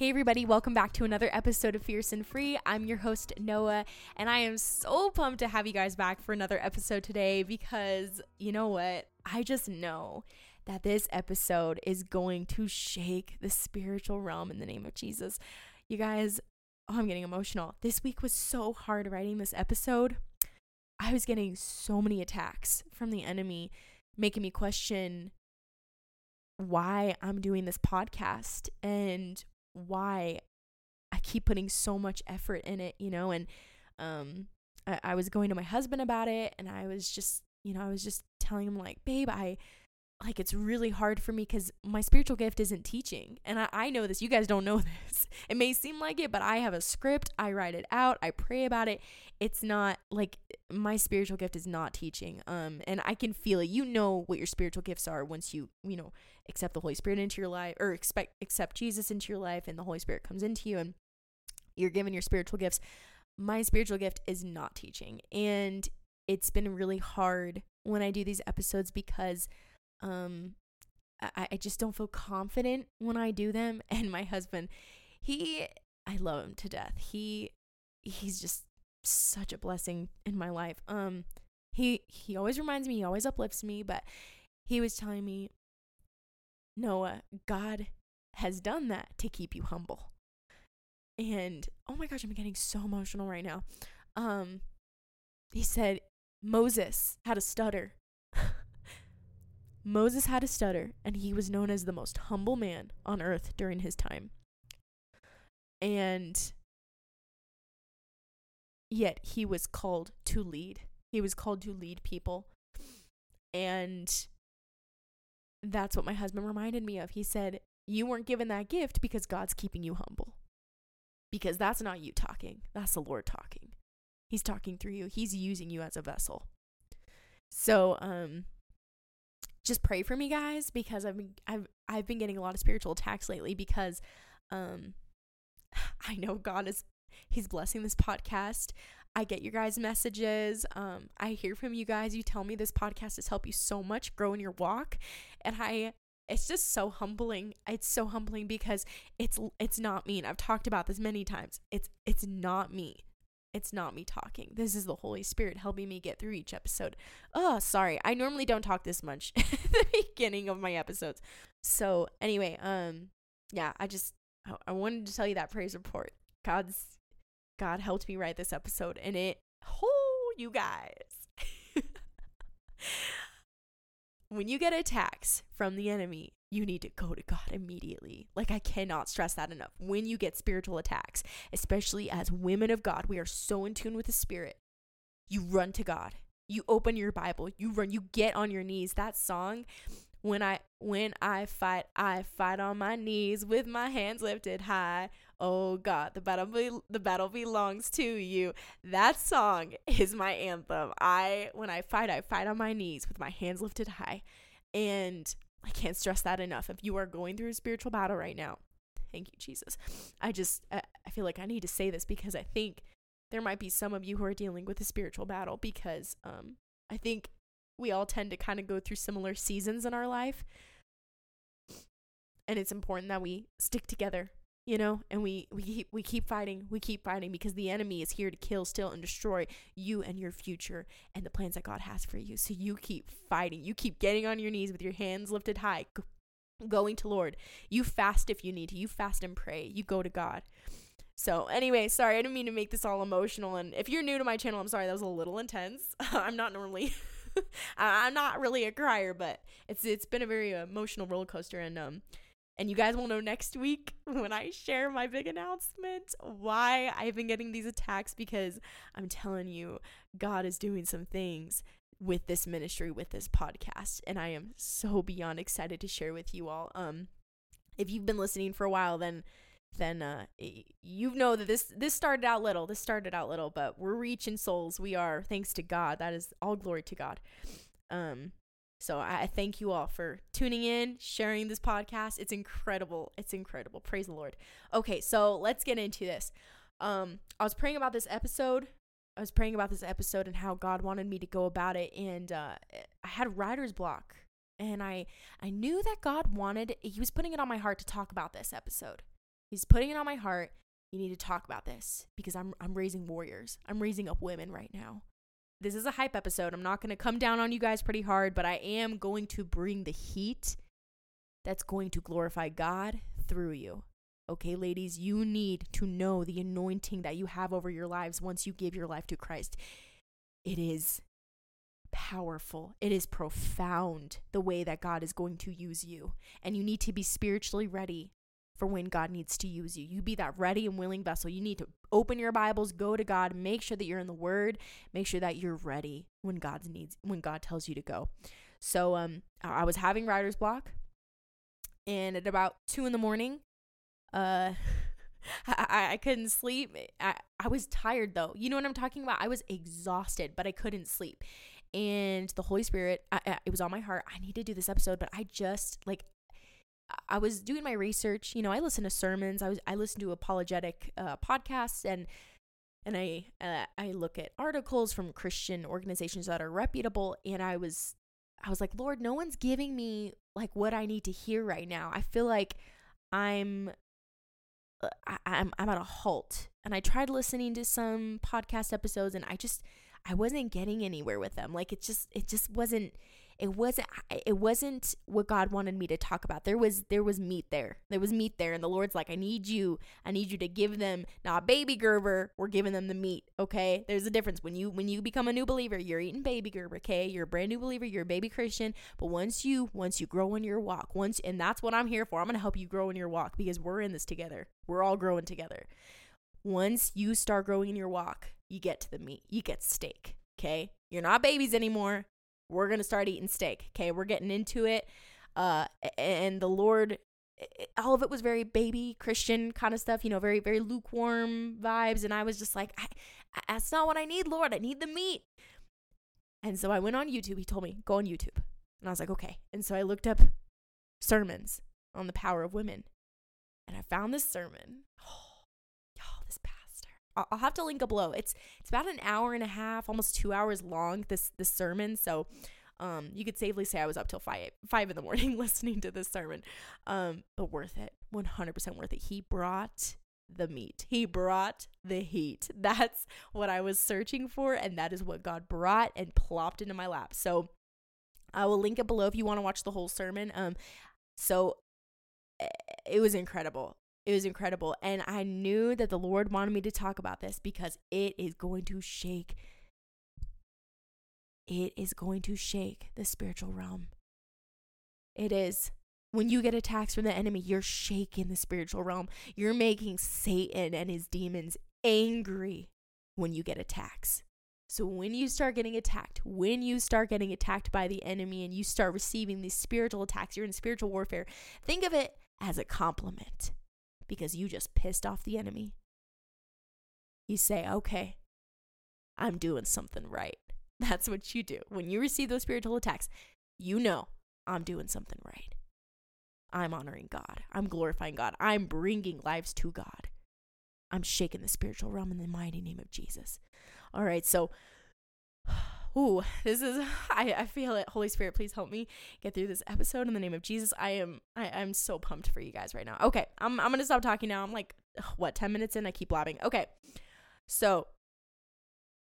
Hey, everybody, welcome back to another episode of Fierce and Free. I'm your host, Noa, and I am so pumped to have you guys back for another episode today because you know what? I just know that this episode is going to shake the spiritual realm in the name of Jesus. You guys, oh, I'm getting emotional. This week was so hard writing this episode. I was getting so many attacks from the enemy, making me question why I'm doing this podcast and why I keep putting so much effort in it, you know, and um I, I was going to my husband about it and I was just you know, I was just telling him like, babe, I like it's really hard for me because my spiritual gift isn't teaching. And I, I know this you guys don't know this. It may seem like it but i have a script i write it out i pray about it. It's not like my spiritual gift is not teaching um and i can feel it. You know what your spiritual gifts are once you you know accept the holy spirit into your life or expect accept jesus into your life and the holy spirit comes into you and you're given your spiritual gifts my spiritual gift is not teaching and it's been really hard when i do these episodes because um I, I just don't feel confident when I do them. And my husband, he I love him to death. He he's just such a blessing in my life. Um he he always reminds me, he always uplifts me, but he was telling me, Noa, God has done that to keep you humble. And oh my gosh, I'm getting so emotional right now. Um he said Moses had a stutter Moses had a stutter, and he was known as the most humble man on earth during his time. And yet he was called to lead. He was called to lead people. And that's what my husband reminded me of. He said, You weren't given that gift because God's keeping you humble. Because that's not you talking, that's the Lord talking. He's talking through you, He's using you as a vessel. So, um, just pray for me guys because I've been I've I've been getting a lot of spiritual attacks lately because um I know God is he's blessing this podcast. I get your guys' messages. Um, I hear from you guys. You tell me this podcast has helped you so much grow in your walk. And I it's just so humbling. It's so humbling because it's it's not me. And I've talked about this many times. It's it's not me. It's not me talking. This is the Holy Spirit helping me get through each episode. Oh, sorry. I normally don't talk this much at the beginning of my episodes. So, anyway, um yeah, I just I wanted to tell you that praise report. God's God helped me write this episode and it oh, you guys. when you get attacks from the enemy, you need to go to God immediately. Like, I cannot stress that enough. When you get spiritual attacks, especially as women of God, we are so in tune with the Spirit. You run to God. You open your Bible. You run. You get on your knees. That song, when I when I fight, I fight on my knees with my hands lifted high. Oh God, the battle be, the battle belongs to you. That song is my anthem. I when I fight, I fight on my knees with my hands lifted high, and I can't stress that enough. If you are going through a spiritual battle right now, thank you, Jesus. I just, I, I feel like I need to say this because I think there might be some of you who are dealing with a spiritual battle because um, I think we all tend to kind of go through similar seasons in our life. And it's important that we stick together you know and we we keep we keep fighting we keep fighting because the enemy is here to kill steal and destroy you and your future and the plans that god has for you. So you keep fighting. You keep getting on your knees with your hands lifted high going to lord. You fast if you need to. You fast and pray. You go to god. So anyway sorry i didn't mean to make this all emotional. And if you're new to my channel i'm sorry that was a little intense. I'm not normally i'm not really a crier but it's it's been a very emotional roller coaster and um and you guys will know next week when I share my big announcement why I've been getting these attacks because I'm telling you, God is doing some things with this ministry, with this podcast. And I am so beyond excited to share with you all. Um, if you've been listening for a while, then then uh you know that this this started out little this started out little but we're reaching souls we are thanks to god that is all glory to god um so I thank you all for tuning in, sharing this podcast. It's incredible. It's incredible. Praise the Lord. Okay, so let's get into this. Um, I was praying about this episode. I was praying about this episode and how God wanted me to go about it, and uh, I had writer's block, and I I knew that God wanted. He was putting it on my heart to talk about this episode, He's putting it on my heart. You need to talk about this because I'm I'm raising warriors. I'm raising up women right now. This is a hype episode. I'm not going to come down on you guys pretty hard, but I am going to bring the heat that's going to glorify God through you. Okay, ladies, you need to know the anointing that you have over your lives once you give your life to Christ. It is powerful. It is profound the way that God is going to use you. And you need to be spiritually ready for when God needs to use you. You be that ready and willing vessel. You need to open your Bibles, go to God, make sure that you're in the word, make sure that you're ready when God needs when God tells you to go. So um I was having writer's block and at about two in the morning, uh I, I couldn't sleep. I, I was tired though. You know what I'm talking about? I was exhausted, but I couldn't sleep. And the Holy Spirit, I, I, it was on my heart. I need to do this episode, but I just like I was doing my research. You know, I listen to sermons. I was I listen to apologetic uh, podcasts and and I uh, I look at articles from Christian organizations that are reputable. And I was I was like, Lord, no one's giving me like what I need to hear right now. I feel like I'm uh, I, I'm I'm at a halt. And I tried listening to some podcast episodes, and I just I wasn't getting anywhere with them. Like it just it just wasn't it wasn't it wasn't what God wanted me to talk about. There was there was meat there. There was meat there and the Lord's like, "I need you. I need you to give them not baby Gerber, we're giving them the meat, okay? There's a difference when you when you become a new believer, you're eating baby Gerber, okay? You're a brand new believer, you're a baby Christian, but once you once you grow in your walk, once and that's what I'm here for. I'm going to help you grow in your walk because we're in this together. We're all growing together. Once you start growing in your walk, you get to the meat. You get steak, okay? You're not babies anymore we're going to start eating steak. Okay, we're getting into it. Uh, and the Lord, all of it was very baby Christian kind of stuff, you know, very, very lukewarm vibes. And I was just like, I, that's not what I need, Lord. I need the meat. And so I went on YouTube. He told me, go on YouTube. And I was like, okay. And so I looked up sermons on the power of women. And I found this sermon. Oh. I'll have to link it below. It's it's about an hour and a half, almost two hours long. This this sermon, so um, you could safely say I was up till five five in the morning listening to this sermon. Um, but worth it, one hundred percent worth it. He brought the meat. He brought the heat. That's what I was searching for, and that is what God brought and plopped into my lap. So I will link it below if you want to watch the whole sermon. Um, so eh, it was incredible. It was incredible. And I knew that the Lord wanted me to talk about this because it is going to shake. It is going to shake the spiritual realm. It is. When you get attacks from the enemy, you're shaking the spiritual realm. You're making Satan and his demons angry when you get attacks. So when you start getting attacked, when you start getting attacked by the enemy and you start receiving these spiritual attacks, you're in spiritual warfare, think of it as a compliment because you just pissed off the enemy. You say, okay, I'm doing something right. That's what you do. When you receive those spiritual attacks, you know I'm doing something right. I'm honoring God. I'm glorifying God. I'm bringing lives to God. I'm shaking the spiritual realm in the mighty name of Jesus. All right, so ooh, this is I, I feel it. Holy Spirit, please help me get through this episode in the name of Jesus. I am I, I'm so pumped for you guys right now. Okay, I'm I'm gonna stop talking now. I'm like what, 10 minutes in? I keep blabbing. Okay. So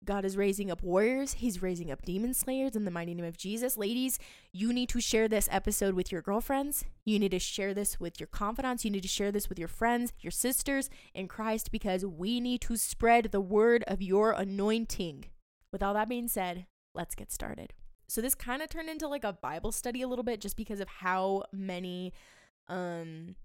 God is raising up warriors. He's raising up demon slayers in the mighty name of Jesus. Ladies, you need to share this episode with your girlfriends. You need to share this with your confidants. You need to share this with your friends, your sisters in Christ, because we need to spread the word of your anointing. With all that being said, let's get started. So this kind of turned into like a Bible study a little bit just because of how many um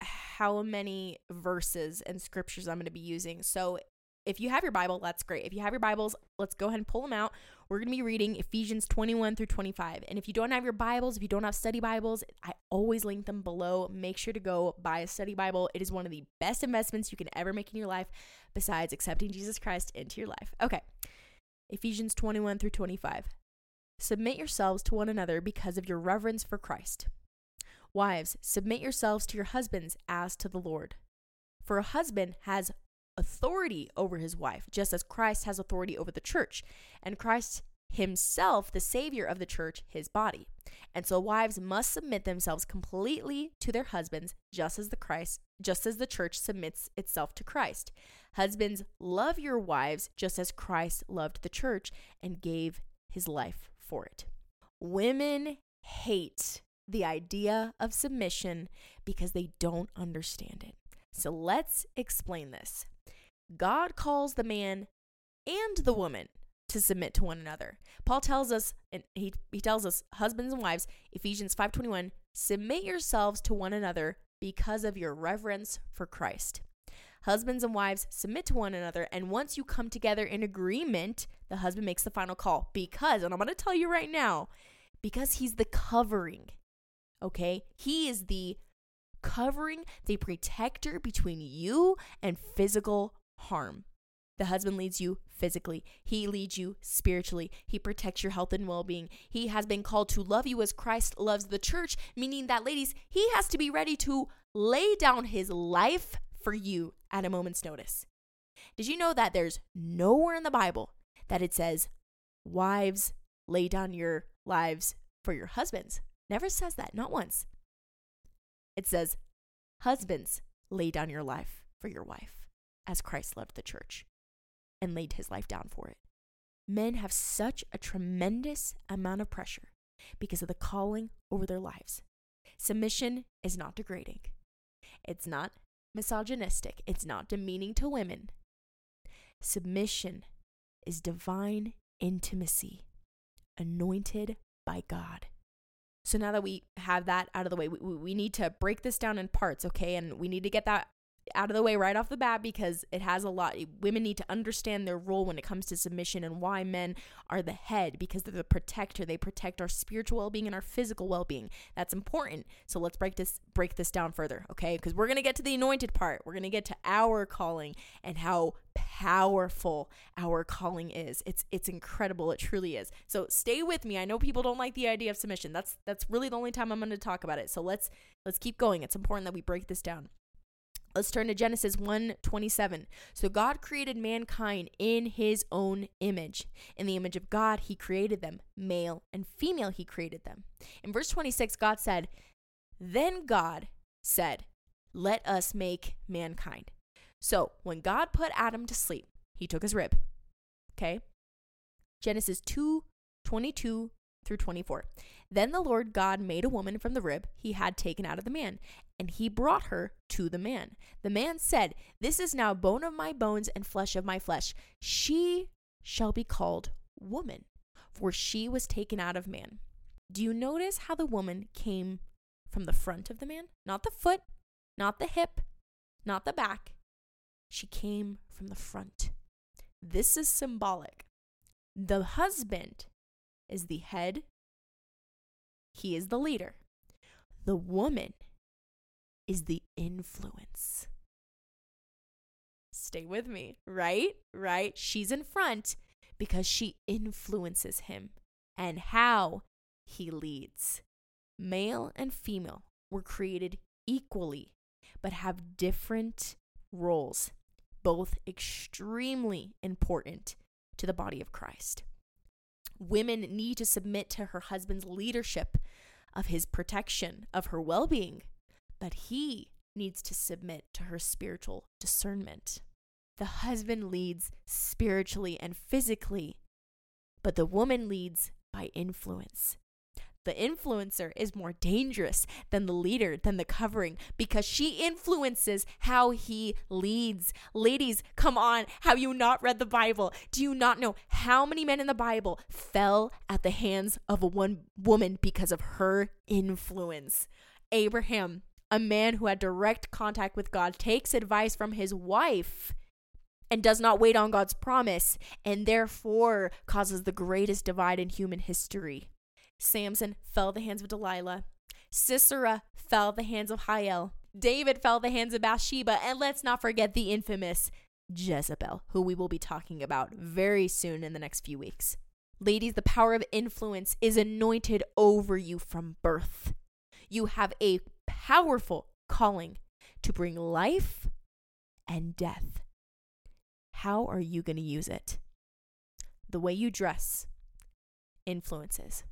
how many verses and scriptures I'm going to be using. So if you have your Bible, that's great. If you have your Bibles, let's go ahead and pull them out. We're going to be reading Ephesians 21 through 25. And if you don't have your Bibles, if you don't have study Bibles, I always link them below. Make sure to go buy a study Bible. It is one of the best investments you can ever make in your life besides accepting Jesus Christ into your life. Okay. Ephesians 21 through 25. Submit yourselves to one another because of your reverence for Christ. Wives, submit yourselves to your husbands as to the Lord. For a husband has authority over his wife, just as Christ has authority over the church, and Christ himself, the Savior of the church, his body. And so wives must submit themselves completely to their husbands, just as the Christ, just as the church submits itself to Christ. Husbands, love your wives just as Christ loved the church and gave his life for it. Women hate the idea of submission because they don't understand it. So let's explain this. God calls the man and the woman to submit to one another. Paul tells us and he, he tells us husbands and wives Ephesians 5:21 submit yourselves to one another because of your reverence for Christ. Husbands and wives submit to one another and once you come together in agreement, the husband makes the final call because and I'm going to tell you right now because he's the covering. Okay? He is the covering, the protector between you and physical harm. The husband leads you physically. He leads you spiritually. He protects your health and well being. He has been called to love you as Christ loves the church, meaning that, ladies, he has to be ready to lay down his life for you at a moment's notice. Did you know that there's nowhere in the Bible that it says, Wives, lay down your lives for your husbands? Never says that, not once. It says, Husbands, lay down your life for your wife, as Christ loved the church and laid his life down for it. Men have such a tremendous amount of pressure because of the calling over their lives. Submission is not degrading, it's not misogynistic, it's not demeaning to women. Submission is divine intimacy, anointed by God. So now that we have that out of the way, we, we need to break this down in parts, okay? And we need to get that out of the way right off the bat because it has a lot. Women need to understand their role when it comes to submission and why men are the head because they're the protector. They protect our spiritual well-being and our physical well-being. That's important. So let's break this break this down further, okay? Because we're gonna get to the anointed part. We're gonna get to our calling and how powerful our calling is. It's it's incredible. It truly is. So stay with me. I know people don't like the idea of submission. That's that's really the only time I'm going to talk about it. So let's let's keep going. It's important that we break this down. Let's turn to Genesis 1:27. So God created mankind in his own image. In the image of God he created them, male and female he created them. In verse 26 God said, "Then God said, let us make mankind." So, when God put Adam to sleep, he took his rib. Okay? Genesis 2 22 through 24. Then the Lord God made a woman from the rib he had taken out of the man, and he brought her to the man. The man said, This is now bone of my bones and flesh of my flesh. She shall be called woman, for she was taken out of man. Do you notice how the woman came from the front of the man? Not the foot, not the hip, not the back. She came from the front. This is symbolic. The husband is the head he is the leader. The woman is the influence. Stay with me, right? Right? She's in front because she influences him and how he leads. Male and female were created equally, but have different roles, both extremely important to the body of Christ women need to submit to her husband's leadership of his protection of her well-being but he needs to submit to her spiritual discernment. The husband leads spiritually and physically but the woman leads by influence the influencer is more dangerous than the leader, than the covering, because she influences how he leads. Ladies, come on. Have you not read the Bible? Do you not know how many men in the Bible fell at the hands of a one woman because of her influence? Abraham, a man who had direct contact with God, takes advice from his wife and does not wait on God's promise, and therefore causes the greatest divide in human history. Samson fell the hands of Delilah. Sisera fell the hands of Jael. David fell the hands of Bathsheba. And let's not forget the infamous Jezebel, who we will be talking about very soon in the next few weeks. Ladies, the power of influence is anointed over you from birth. You have a powerful calling to bring life and death. How are you going to use it? The way you dress influences.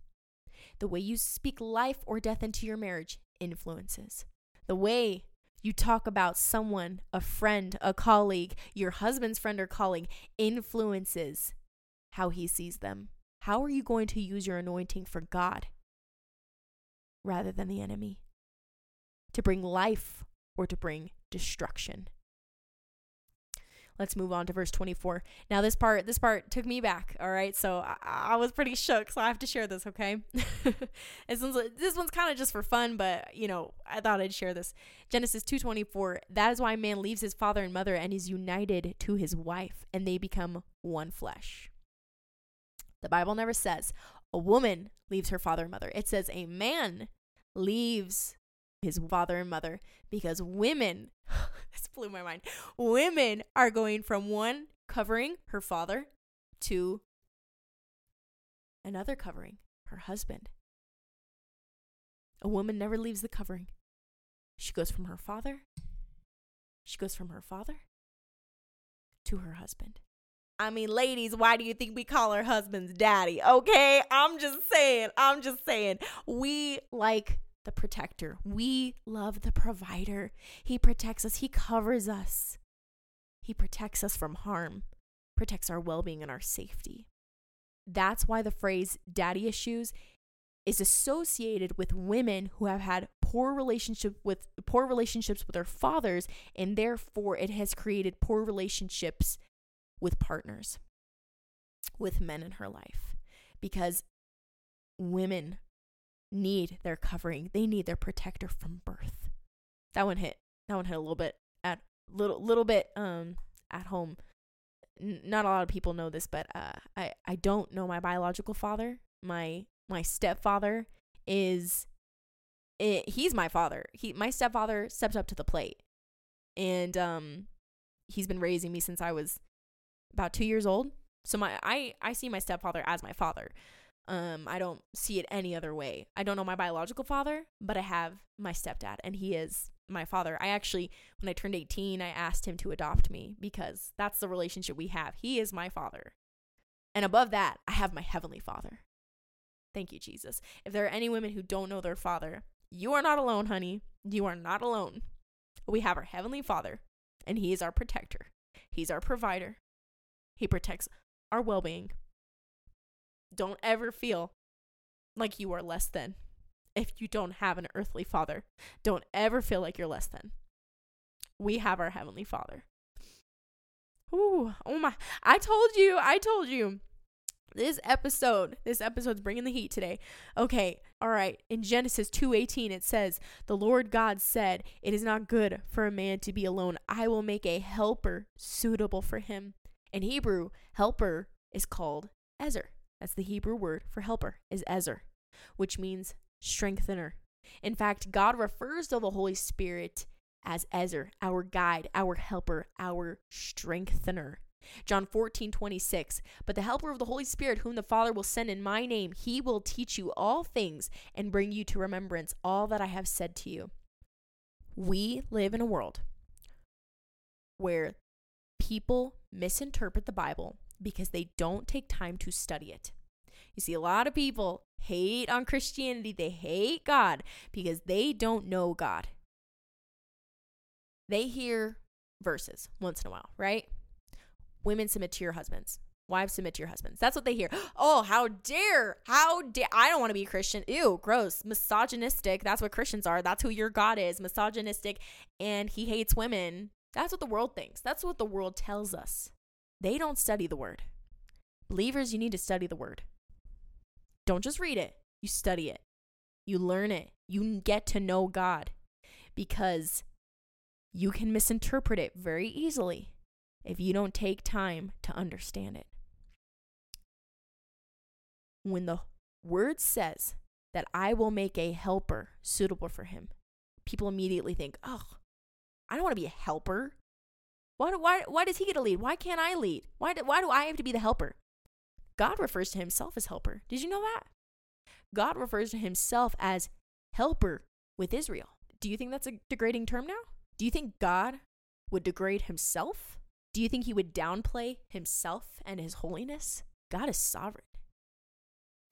The way you speak life or death into your marriage influences. The way you talk about someone, a friend, a colleague, your husband's friend or colleague influences how he sees them. How are you going to use your anointing for God rather than the enemy? To bring life or to bring destruction? Let's move on to verse 24. Now this part this part took me back, all right? So I, I was pretty shook, so I have to share this, okay? this one's this one's kind of just for fun, but you know, I thought I'd share this. Genesis 2:24. That is why man leaves his father and mother and is united to his wife, and they become one flesh. The Bible never says a woman leaves her father and mother. It says a man leaves his father and mother because women this blew my mind. Women are going from one covering her father to another covering her husband. A woman never leaves the covering. She goes from her father. She goes from her father to her husband. I mean, ladies, why do you think we call our husbands daddy? Okay, I'm just saying. I'm just saying. We like the protector. We love the provider. He protects us, He covers us. He protects us from harm, protects our well being and our safety. That's why the phrase daddy issues is associated with women who have had poor relationship with poor relationships with their fathers and therefore it has created poor relationships with partners with men in her life because women need their covering. They need their protector from birth. That one hit. That one hit a little bit at little little bit um at home. N- not a lot of people know this, but uh, I I don't know my biological father. My my stepfather is it, he's my father. He my stepfather stepped up to the plate, and um he's been raising me since I was about two years old. So my I I see my stepfather as my father. Um, I don't see it any other way. I don't know my biological father, but I have my stepdad, and he is my father. I actually, when I turned 18, I asked him to adopt me because that's the relationship we have. He is my father. And above that, I have my heavenly father. Thank you, Jesus. If there are any women who don't know their father, you are not alone, honey. You are not alone. We have our heavenly father, and he is our protector. He's our provider. He protects our well being, don't ever feel like you are less than if you don't have an earthly father. Don't ever feel like you're less than. We have our heavenly father. Ooh, oh my. I told you. I told you. This episode, this episode's bringing the heat today. Okay, all right. In Genesis 2:18 it says, "The Lord God said, it is not good for a man to be alone. I will make a helper suitable for him." In Hebrew, helper is called Ezer. That's the Hebrew word for helper, is Ezer, which means strengthener. In fact, God refers to the Holy Spirit as Ezer, our guide, our helper, our strengthener. John 14, 26. But the helper of the Holy Spirit, whom the Father will send in my name, he will teach you all things and bring you to remembrance all that I have said to you. We live in a world where people misinterpret the Bible because they don't take time to study it. You see, a lot of people hate on Christianity, they hate God because they don't know God. They hear verses once in a while, right? Women submit to your husbands. Wives submit to your husbands. That's what they hear. Oh, how dare! How dare! I don't want to be a Christian. Ew, gross. Misogynistic. That's what Christians are. That's who your God is. Misogynistic. And he hates women. That's what the world thinks. That's what the world tells us. They don't study the word. Believers, you need to study the word. Don't just read it, you study it. You learn it. You get to know God because you can misinterpret it very easily if you don't take time to understand it. When the word says that I will make a helper suitable for him, people immediately think, oh, I don't want to be a helper. Why, why, why does he get to lead? Why can't I lead? Why do, why do I have to be the helper? God refers to himself as helper. Did you know that? God refers to himself as helper with Israel. Do you think that's a degrading term now? Do you think God would degrade himself? Do you think he would downplay himself and his holiness? God is sovereign.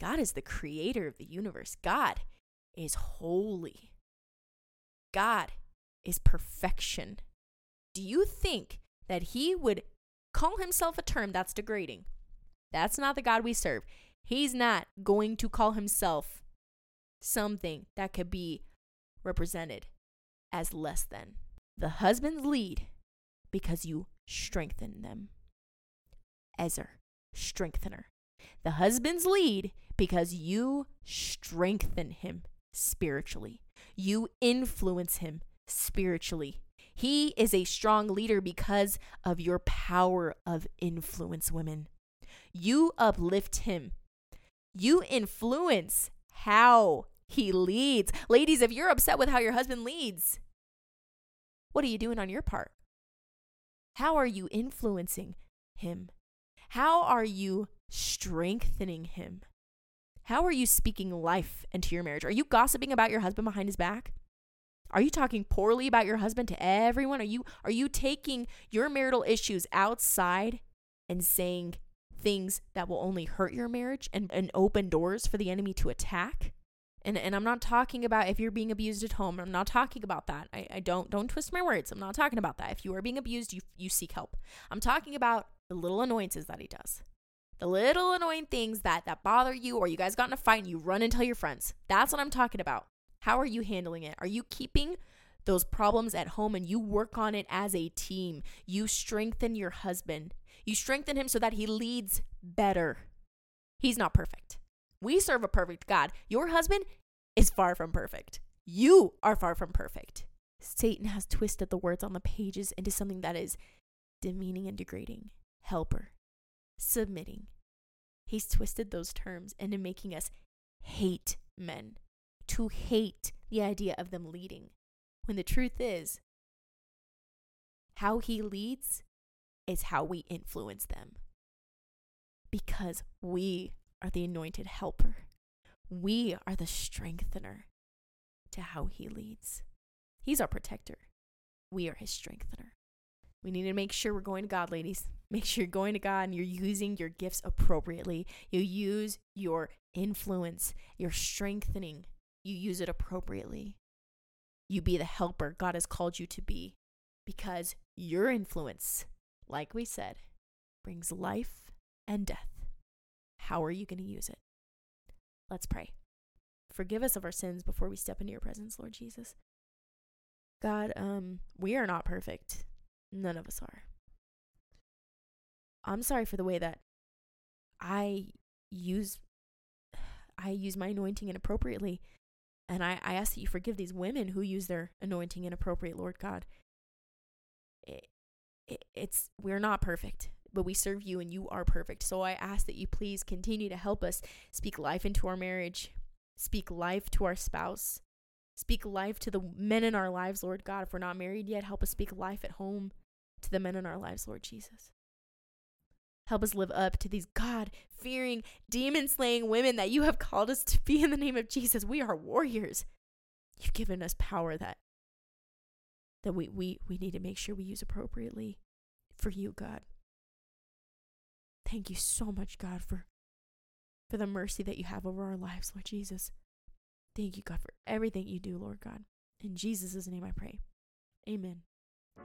God is the creator of the universe. God is holy. God is perfection. Do you think that he would call himself a term that's degrading? That's not the God we serve. He's not going to call himself something that could be represented as less than. The husbands lead because you strengthen them. Ezer, strengthener. The husbands lead because you strengthen him spiritually. You influence him spiritually. He is a strong leader because of your power of influence, women. You uplift him. You influence how he leads. Ladies, if you're upset with how your husband leads, what are you doing on your part? How are you influencing him? How are you strengthening him? How are you speaking life into your marriage? Are you gossiping about your husband behind his back? Are you talking poorly about your husband to everyone? Are you are you taking your marital issues outside and saying things that will only hurt your marriage and, and open doors for the enemy to attack? And, and I'm not talking about if you're being abused at home. I'm not talking about that. I, I don't don't twist my words. I'm not talking about that. If you are being abused, you you seek help. I'm talking about the little annoyances that he does. The little annoying things that that bother you or you guys got in a fight and you run and tell your friends. That's what I'm talking about. How are you handling it? Are you keeping those problems at home and you work on it as a team? You strengthen your husband. You strengthen him so that he leads better. He's not perfect. We serve a perfect God. Your husband is far from perfect. You are far from perfect. Satan has twisted the words on the pages into something that is demeaning and degrading. Helper, submitting. He's twisted those terms into making us hate men, to hate the idea of them leading. When the truth is, how he leads is how we influence them. Because we are the anointed helper. We are the strengthener to how he leads. He's our protector. We are his strengthener. We need to make sure we're going to God, ladies. Make sure you're going to God and you're using your gifts appropriately. You use your influence, your strengthening, you use it appropriately. You be the helper God has called you to be because your influence, like we said, brings life and death. How are you going to use it? Let's pray. Forgive us of our sins before we step into your presence, Lord Jesus. God, um, we are not perfect. None of us are. I'm sorry for the way that I use I use my anointing inappropriately. And I, I ask that you forgive these women who use their anointing inappropriate, Lord God. It, it, it's we're not perfect but we serve you and you are perfect. So I ask that you please continue to help us speak life into our marriage, speak life to our spouse, speak life to the men in our lives, Lord God. If we're not married yet, help us speak life at home to the men in our lives, Lord Jesus. Help us live up to these God fearing, demon slaying women that you have called us to be in the name of Jesus. We are warriors. You've given us power that that we, we, we need to make sure we use appropriately for you, God. Thank you so much, God, for for the mercy that you have over our lives, Lord Jesus. Thank you, God, for everything you do, Lord God. In Jesus' name I pray. Amen.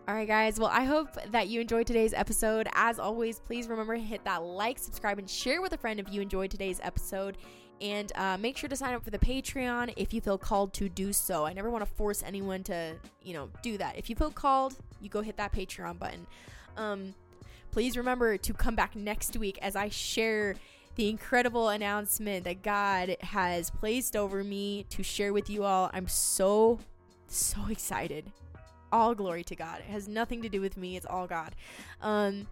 All right, guys. Well, I hope that you enjoyed today's episode. As always, please remember to hit that like, subscribe, and share with a friend if you enjoyed today's episode. And uh, make sure to sign up for the Patreon if you feel called to do so. I never want to force anyone to, you know, do that. If you feel called, you go hit that Patreon button. Um, Please remember to come back next week as I share the incredible announcement that God has placed over me to share with you all. I'm so, so excited. All glory to God. It has nothing to do with me, it's all God. Um,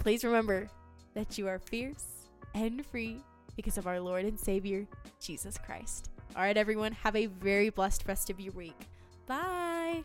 please remember that you are fierce and free because of our Lord and Savior, Jesus Christ. All right, everyone, have a very blessed rest of your week. Bye.